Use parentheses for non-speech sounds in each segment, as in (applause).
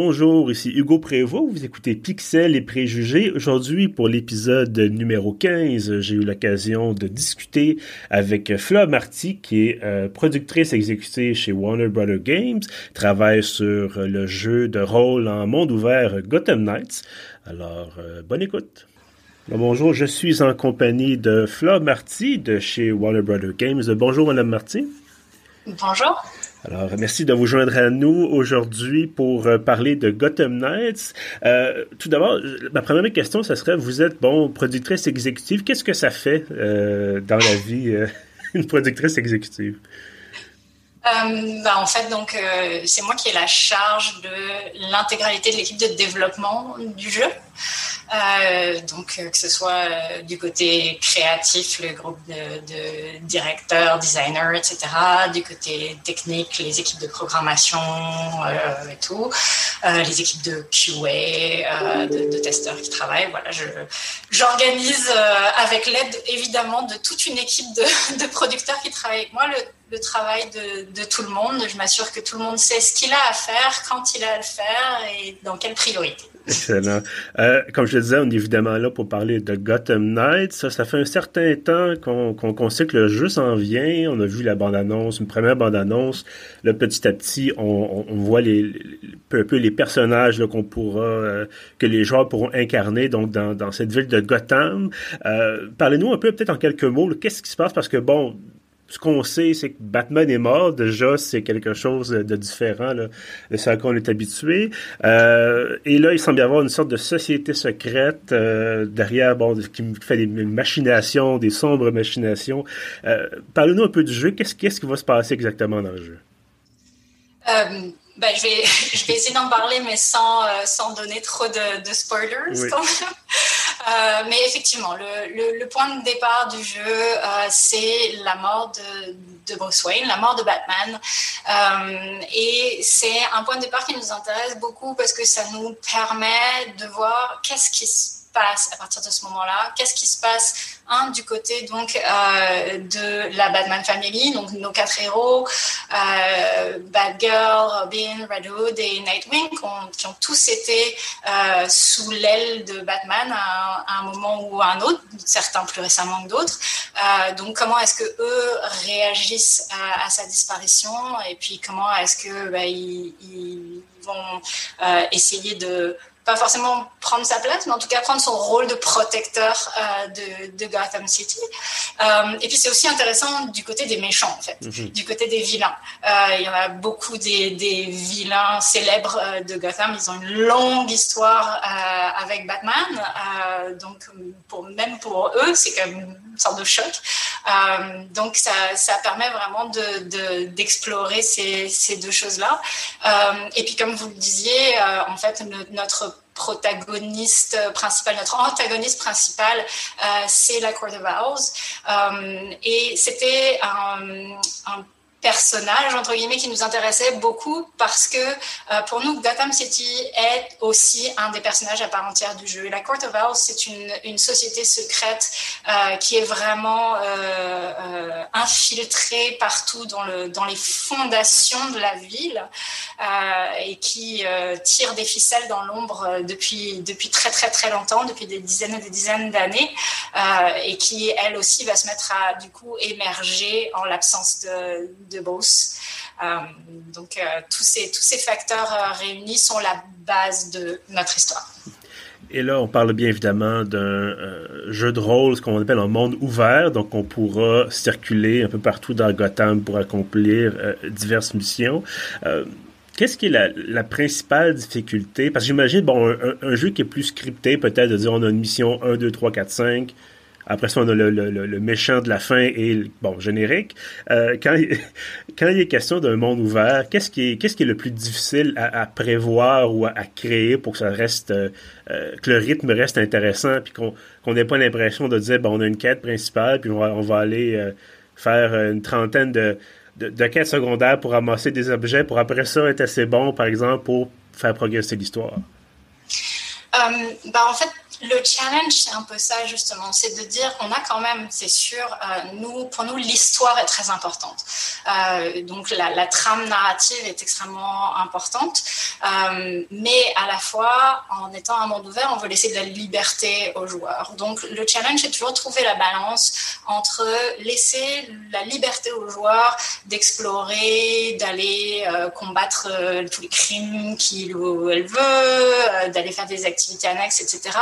bonjour, ici Hugo Prévost, vous écoutez Pixel et Préjugés. Aujourd'hui, pour l'épisode numéro 15, j'ai eu l'occasion de discuter avec Flo Marty, qui est euh, productrice exécutée chez Warner Brother Games, travaille sur le jeu de rôle en monde ouvert Gotham Knights. Alors, euh, bonne écoute. bonjour, je suis en compagnie de Flo Marty de chez Warner Brother Games. Bonjour, Madame Marty. Bonjour. Alors, merci de vous joindre à nous aujourd'hui pour euh, parler de Gotham Knights. Euh, tout d'abord, ma première question, ce serait, vous êtes, bon, productrice exécutive. Qu'est-ce que ça fait euh, dans la vie, (laughs) une productrice exécutive? bah, en fait, donc, c'est moi qui ai la charge de l'intégralité de l'équipe de développement du jeu. Euh, donc, euh, que ce soit euh, du côté créatif, le groupe de, directeurs, designers, etc., du côté technique, les équipes de programmation et tout, les équipes de QA, de, testeurs qui travaillent. Voilà, j'organise avec l'aide évidemment de toute une équipe de, producteurs qui travaillent moi le, le travail de, tout le monde. Je m'assure que tout le monde sait ce qu'il a à faire, quand il a à le faire et dans quelle priorité. Excellent. Euh, comme je le disais, on est évidemment là pour parler de Gotham Knights. Ça, ça fait un certain temps qu'on qu'on sait que le jeu s'en vient. On a vu la bande-annonce, une première bande-annonce. Là, petit à petit, on, on voit les, peu à peu les personnages qu'on pourra, euh, que les joueurs pourront incarner donc dans, dans cette ville de Gotham. Euh, Parlez-nous un peu, peut-être en quelques mots, qu'est-ce qui se passe? Parce que bon, ce qu'on sait, c'est que Batman est mort. Déjà, c'est quelque chose de différent là, de ce à quoi on est habitué. Euh, et là, il semble y avoir une sorte de société secrète euh, derrière, bon, qui fait des machinations, des sombres machinations. Euh, Parlez-nous un peu du jeu. Qu'est-ce, qu'est-ce qui va se passer exactement dans le jeu? Euh, ben, je, vais, (laughs) je vais essayer d'en parler, mais sans, euh, sans donner trop de, de spoilers quand même. Euh, mais effectivement, le, point de départ du jeu, euh, c'est la mort de, de, Bruce Wayne, la mort de Batman. Euh, et c'est un point de départ qui nous intéresse beaucoup parce que ça nous permet de voir qu'est-ce qui se passe à partir de ce moment-là Qu'est-ce qui se passe du côté donc euh, de la Batman Family, donc nos quatre héros, euh, Batgirl, Robin, Red Hood et Nightwing, qui ont, tous été euh, sous l'aile de Batman à, un moment ou à un autre, certains plus récemment que d'autres. Donc comment est-ce que eux réagissent à, sa disparition et puis comment est-ce que bah, ils, vont essayer de pas forcément prendre sa place, mais en tout cas prendre son rôle de protecteur euh, de, de, Gotham City. Euh, et puis c'est aussi intéressant du côté des méchants, en fait, mm-hmm. du côté des vilains. Euh, il y en a beaucoup des, des vilains célèbres de Gotham. Ils ont une longue histoire avec Batman, donc pour, même pour eux, c'est comme sorte de choc. donc ça, ça, permet vraiment d'explorer de, ces, ces, deux choses-là. et puis comme vous le disiez, en fait, notre protagoniste principal, notre antagoniste principal, euh, c'est la Court of Owls. Euh, et c'était un personnage entre guillemets qui nous intéressait beaucoup parce que euh, pour nous Gotham City est aussi un des personnages à part entière du jeu. La Court of Owls c'est une, une, société secrète euh, qui est vraiment euh, infiltrée partout dans, le, dans les fondations de la ville et qui tire des ficelles dans l'ombre depuis, depuis très très très longtemps, depuis des dizaines et des dizaines d'années et qui elle aussi va se mettre à du coup émerger en l'absence de Beauce. Euh, donc euh, tous, ces, facteurs euh, réunis sont la base de notre histoire. Et là, on parle bien évidemment d'un jeu de rôle, ce qu'on appelle un monde ouvert, donc on pourra circuler un peu partout dans Gotham pour accomplir diverses missions. Qu'est-ce qui est la, principale difficulté? Parce que j'imagine, bon, un, jeu qui est plus scripté, peut-être de dire on a une mission 1, 2, 3, 4, 5, après ça, on a le, le, le méchant de la fin et bon générique. Euh, quand, (laughs) quand il est question d'un monde ouvert, qu'est-ce qui est qui est le plus difficile à, prévoir ou à, créer pour que ça reste euh, que le rythme reste intéressant puis qu'on qu'on n'ait pas l'impression de dire bon on a une quête principale puis on va on va aller euh, faire une trentaine de, de, quêtes secondaires pour ramasser des objets pour après ça être assez bon par exemple pour faire progresser l'histoire? Euh, bah en fait le challenge, c'est un peu ça justement, c'est de dire qu'on a quand même, c'est sûr, euh, nous, pour nous, l'histoire est très importante. Euh, donc la, trame narrative est extrêmement importante, euh, mais à la fois, en étant un monde ouvert, on veut laisser de la liberté aux joueurs. Donc le challenge, c'est toujours trouver la balance entre laisser la liberté aux joueurs d'explorer, d'aller combattre tous les crimes qu'il ou elle veut, d'aller faire des activités annexes, etc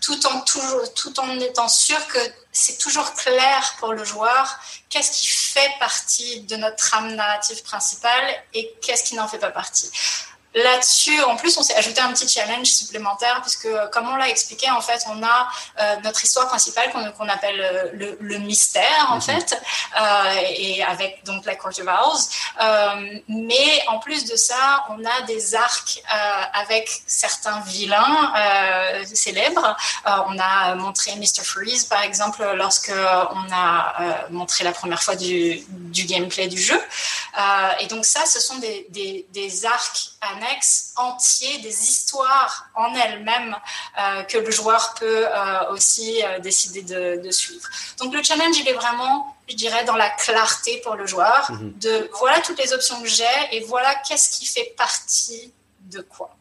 tout en, étant sûr que c'est toujours clair pour le joueur qu'est-ce qui fait partie de notre trame narrative principale et qu'est-ce qui n'en fait pas partie. Là-dessus, en plus, on s'est ajouté un petit challenge supplémentaire puisque, comme on l'a expliqué, en fait, on a euh, notre histoire principale qu'on appelle euh, le, mystère, en mhm. fait, euh, et avec donc la Court of Owls. mais en plus de ça, on a des arcs avec certains vilains célèbres. on a montré Mr. Freeze, par exemple, lorsque on a montré la première fois du, du gameplay du jeu. et donc ça, ce sont des, des, des arcs annexes entiers, des histoires en elles-mêmes euh, que le joueur peut euh, aussi euh, décider de, suivre. Donc le challenge, il est vraiment, je dirais, dans la clarté pour le joueur, mhm. de voilà toutes les options que j'ai et voilà qu'est-ce qui fait partie de quoi.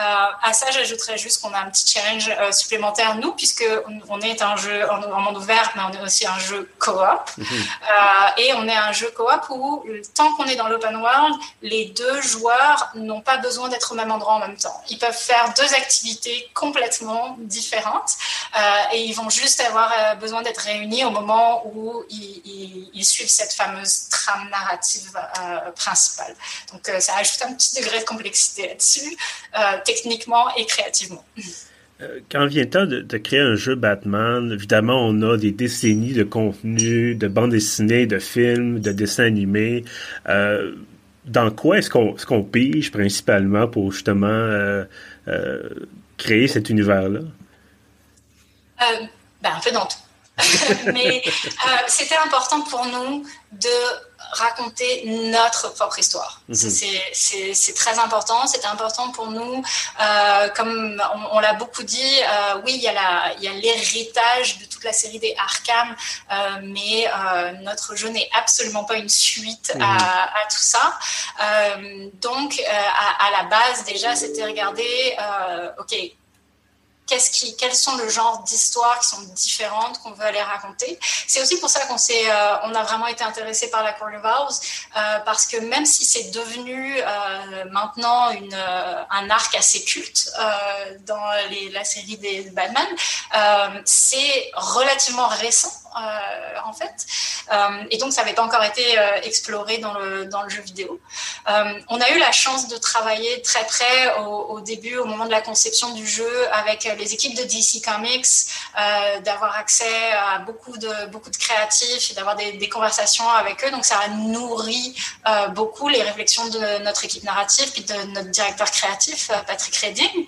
Euh, à ça, j'ajouterais juste qu'on a un petit challenge euh, supplémentaire, nous, puisque on, est un jeu en, monde ouvert, mais on est aussi un jeu coop. Mhm. Euh, et on est un jeu coop où, tant qu'on est dans l'open world, les deux joueurs n'ont pas besoin d'être au même endroit en même temps. Ils peuvent faire deux activités complètement différentes et ils vont juste avoir besoin d'être réunis au moment où ils, ils, suivent cette fameuse trame narrative principale. Donc, ça ajoute un petit degré de complexité là-dessus techniquement et créativement. Euh, quand vient le temps de, créer un jeu Batman, évidemment, on a des décennies de contenu, de bandes dessinées, de films, de dessins animés. Euh, dans quoi est-ce qu'on qu'on pige principalement pour justement euh, créer cet univers-là? ben, un peu dans tout. (laughs) Mais c'était important pour nous de raconter notre propre histoire. Mhm. C'est très important. C'est important pour nous. Euh, comme on, l'a beaucoup dit, euh, oui, il y a l'héritage de toute la série des Arkham, euh, mais notre jeu n'est absolument pas une suite à, mhm. à, tout ça. donc, à, à, la base, déjà, c'était regarder, OK, qui, quels sont le genre d'histoires qui sont différentes qu'on veut aller raconter. C'est aussi pour ça qu'on s'est, euh, on a vraiment été intéressé par la Court of euh, parce que même si c'est devenu euh, maintenant une, un arc assez culte dans la série des Batman, c'est relativement récent euh, en fait. Euh, et donc, ça n'avait pas encore été euh, exploré dans le, jeu vidéo. on a eu la chance de travailler très près au, début, au moment de la conception du jeu, avec les équipes de DC Comics, d'avoir accès à beaucoup de, créatifs et d'avoir des, conversations avec eux. Donc, ça a nourri beaucoup les réflexions de notre équipe narrative et de notre directeur créatif, Patrick Redding.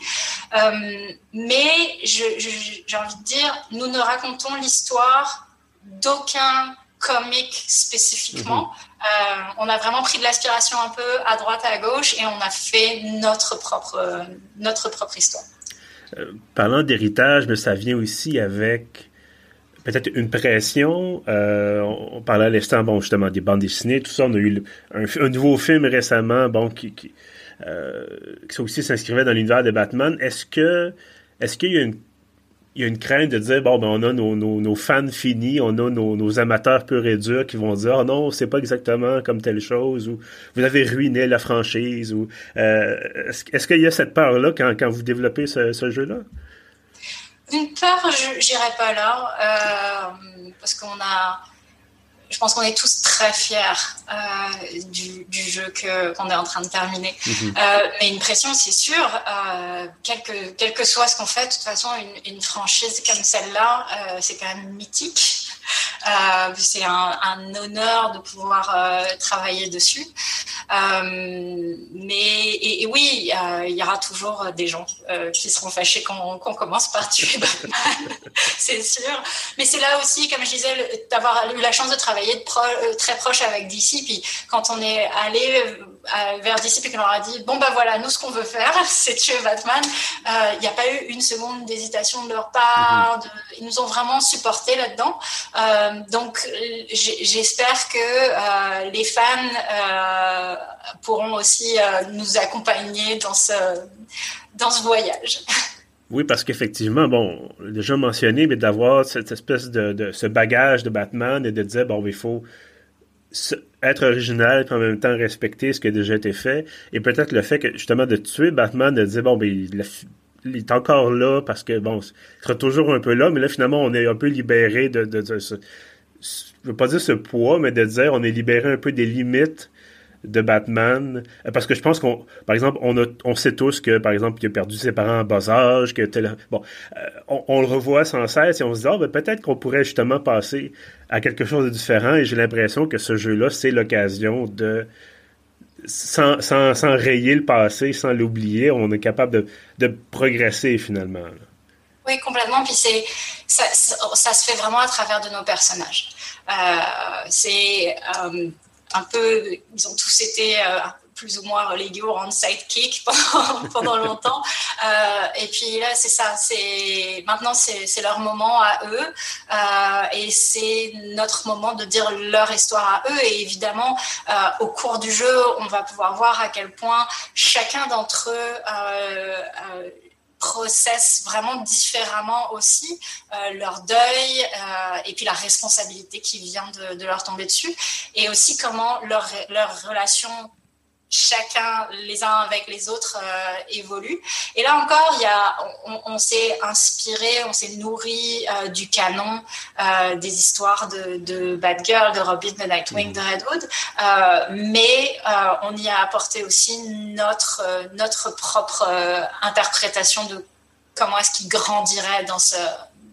mais j'ai envie de dire, nous ne racontons l'histoire d'aucun comic spécifiquement. Mhm. Euh, on a vraiment pris de l'aspiration un peu à droite, à gauche, et on a fait notre propre, notre propre histoire. Euh, parlant d'héritage, mais ça vient aussi avec peut-être une pression. Euh, on, parlait à l'instant, bon, justement, des bandes dessinées, tout ça. On a eu un, nouveau film récemment, bon, qui, qui, qui aussi s'inscrivait dans l'univers de Batman. Est-ce que, est-ce qu'il y a une il y a une crainte de dire bon ben on a nos, nos, fans finis, on a nos, amateurs purs et durs qui vont dire oh non c'est pas exactement comme telle chose ou vous avez ruiné la franchise ou euh, est-ce, qu'il y a cette peur là quand, quand vous développez ce, ce jeu là Une peur, je n'irai pas là euh, parce qu'on a je pense qu'on est tous très fiers euh, du, du, jeu qu'on est en train de terminer. Mhm. Euh, mais une pression, c'est sûr, euh, quel, que, quel que soit ce qu'on fait, de toute façon, une, une franchise comme celle-là, euh, c'est quand même mythique. Euh, c'est un, un, honneur de pouvoir euh, travailler dessus. Euh, mais et, oui, il y aura toujours des gens qui seront fâchés quand, on commence par tuer Batman, (laughs) c'est sûr. Mais c'est là aussi, comme je disais, d'avoir eu la chance de travailler de très proche avec DC. Puis quand on est allé vers Disciple et qu'on leur a dit bon ben voilà, nous ce qu'on veut faire, (laughs) c'est tuer Batman. Il n'y a pas eu une seconde d'hésitation de leur part. Mhm. ils nous ont vraiment supporté là-dedans. donc j'espère que les fans pourront aussi nous accompagner dans ce dans ce voyage. (laughs) Oui, parce qu'effectivement, bon, déjà mentionné, mais d'avoir cette espèce de, ce bagage de Batman et de dire, bon, il faut être original et en même temps respecter ce qui a déjà été fait. Et peut-être le fait que, justement, de tuer Batman, de dire, bon, ben, il, est encore là parce que, bon, il sera toujours un peu là, mais là, finalement, on est un peu libéré de, de, de ce, je veux pas dire ce poids, mais de dire, on est libéré un peu des limites de Batman euh, parce que je pense qu'on par exemple on a, on sait tous que par exemple il a perdu ses parents en bas âge que bon euh, on, le revoit sans cesse et on se dit ah, ben, peut-être qu'on pourrait justement passer à quelque chose de différent et j'ai l'impression que ce jeu là c'est l'occasion de sans, sans, sans, rayer le passé sans l'oublier on est capable de, de progresser finalement oui complètement puis c'est ça, ça, se fait vraiment à travers de nos personnages. Euh, c'est un peu, ils ont tous été euh, plus ou moins relégués rang sidekick (laughs) pendant, pendant longtemps. (laughs) Euh, et puis là, c'est ça. C'est maintenant, c'est leur moment à eux, euh, et c'est notre moment de dire leur histoire à eux. Et évidemment, au cours du jeu, on va pouvoir voir à quel point chacun d'entre eux processent vraiment différemment aussi euh, leur deuil euh, et puis la responsabilité qui vient de, leur tomber dessus et aussi comment leur, leur relation chacun les uns avec les autres euh, évolue. Et là encore, il y a, on, s'est inspiré, on s'est nourri du canon des histoires de, de Batgirl, de Robin, de Nightwing, de Red Hood, mais on y a apporté aussi notre, notre propre interprétation de comment est-ce qu'il grandirait dans ce,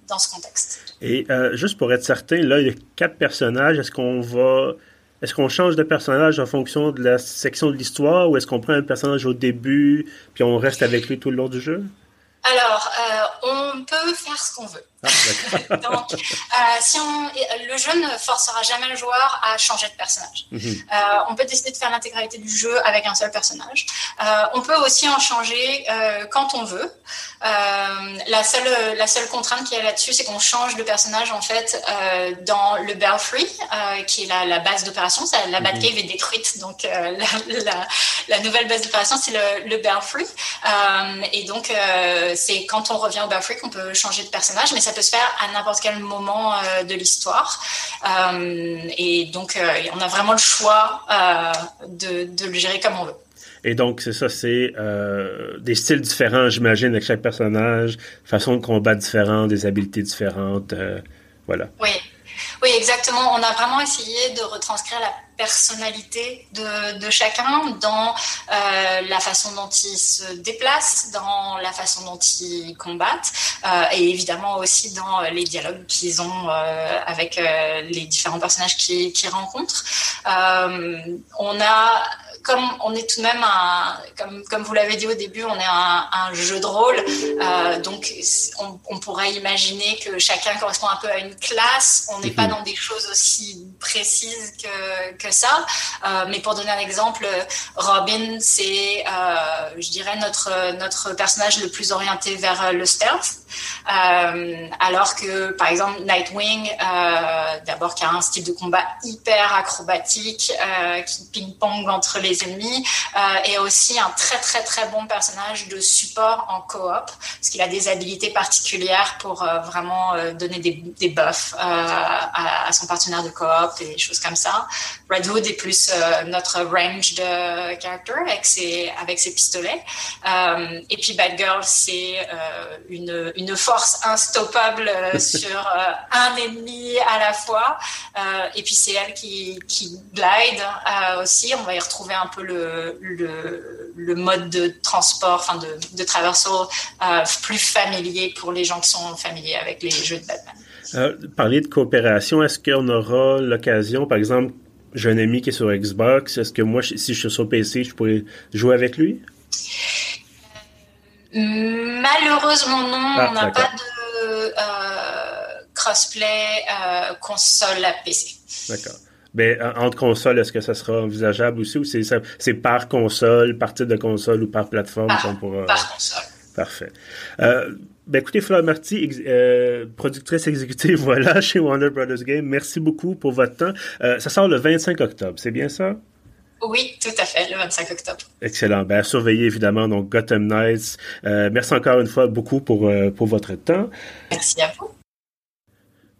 dans ce contexte. Et euh, juste pour être certain, là, il y a quatre personnages. Est-ce qu'on va. Est-ce qu'on change de personnage en fonction de la section de l'histoire ou est-ce qu'on prend un personnage au début puis on reste avec lui tout le long du jeu? Alors, euh, on peut faire ce qu'on veut. Ah, (laughs) Donc, euh, si on, le jeu ne forcera jamais le joueur à changer de personnage. Mhm. euh, on peut décider de faire l'intégralité du jeu avec un seul personnage. Euh, on peut aussi en changer quand on veut. La seule la seule contrainte qu'il y a là-dessus, c'est qu'on change de personnage en fait dans le Belfry, qui est la, la base d'opération. La Batcave mhm. est détruite, donc (laughs) la, la, la, nouvelle base d'opération c'est le, le Belfry. et donc c'est quand on revient au Belfry qu'on peut changer de personnage, mais ça peut se faire à n'importe quel moment euh, de l'histoire. Euh, et donc, euh, on a vraiment le choix de, de, le gérer comme on veut. Et donc, c'est ça, c'est des styles différents, j'imagine, avec chaque personnage, façon de combat différente, des habiletés différentes. voilà. Oui. Oui, exactement. On a vraiment essayé de retranscrire la personnalité de, chacun dans euh, la façon dont ils se déplacent, dans la façon dont ils combattent euh, et évidemment aussi dans les dialogues qu'ils ont euh, avec les différents personnages qu'ils rencontrent. on a comme on est tout de même un, comme, comme vous l'avez dit au début, on est un, un jeu de rôle, euh, donc on, on, pourrait imaginer que chacun correspond un peu à une classe. On n'est pas mhm. dans des choses aussi précises que, que ça. Euh, mais pour donner un exemple, Robin, c'est, euh, je dirais, notre, notre personnage le plus orienté vers le stealth. Euh, alors que, par exemple, Nightwing, euh, d'abord qui a un style de combat hyper acrobatique, euh, qui ping-pong entre les ennemis, et aussi un très très très bon personnage de support en coop, parce qu'il a des habilités particulières pour vraiment donner des, des buffs à, à, son partenaire de coop et des choses comme ça. Red Hood est plus notre range de character avec ses, avec ses pistolets. et puis Bad Girl, c'est une une force instoppable euh, (laughs) sur euh, un ennemi à la fois. Euh, et puis c'est elle qui, qui glide aussi. On va y retrouver un peu le, le, le mode de transport, enfin de, de traversal plus familier pour les gens qui sont familiers avec les jeux de Batman. parler de coopération, est-ce qu'on aura l'occasion, par exemple, j'ai un ami qui est sur Xbox, est-ce que moi, si je suis sur PC, je pourrais jouer avec lui? Malheureusement, non. Ah, on n'a pas de euh, crossplay euh, console à PC. D'accord. Ben, entre consoles, est-ce que ça sera envisageable aussi ou c'est par console, par type de console ou par plateforme qu'on pourra... Par console. Parfait. Euh, ben écoutez, Fleur Marty, euh, productrice exécutive, (laughs) voilà, chez Warner Brothers Game, merci beaucoup pour votre temps. Euh, ça sort le 25 octobre, c'est bien ça? Oui, tout à fait, le 25 octobre. Excellent. Ben, surveillez évidemment donc Gotham Knights. merci encore une fois beaucoup pour, pour votre temps. Merci à vous.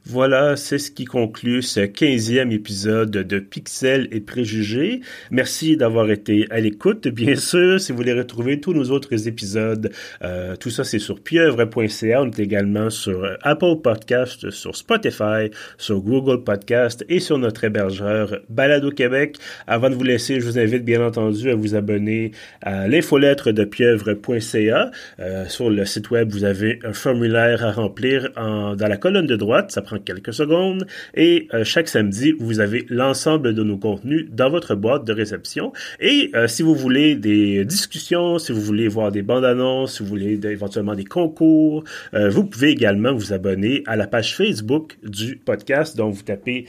Voilà, c'est ce qui conclut ce 15e épisode de Pixels et Préjugés. Merci d'avoir été à l'écoute. Bien (laughs) sûr, si vous voulez retrouver tous nos autres épisodes, euh, tout ça c'est sur pieuvre.ca. On est également sur Apple Podcast, sur Spotify, sur Google Podcast et sur notre hébergeur Balado Québec. Avant de vous laisser, je vous invite bien entendu à vous abonner à l'infolettre de pieuvre.ca. Euh, sur le site web, vous avez un formulaire à remplir dans la colonne de droite. Quelques secondes. Et euh, chaque samedi, vous avez l'ensemble de nos contenus dans votre boîte de réception. Et euh, si vous voulez des discussions, si vous voulez voir des bandes annonces, si vous voulez éventuellement des concours, euh, vous pouvez également vous abonner à la page Facebook du podcast. dont vous tapez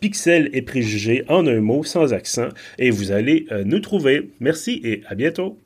Pixel et préjugés en un mot, sans accent, et vous allez nous trouver. Merci et à bientôt.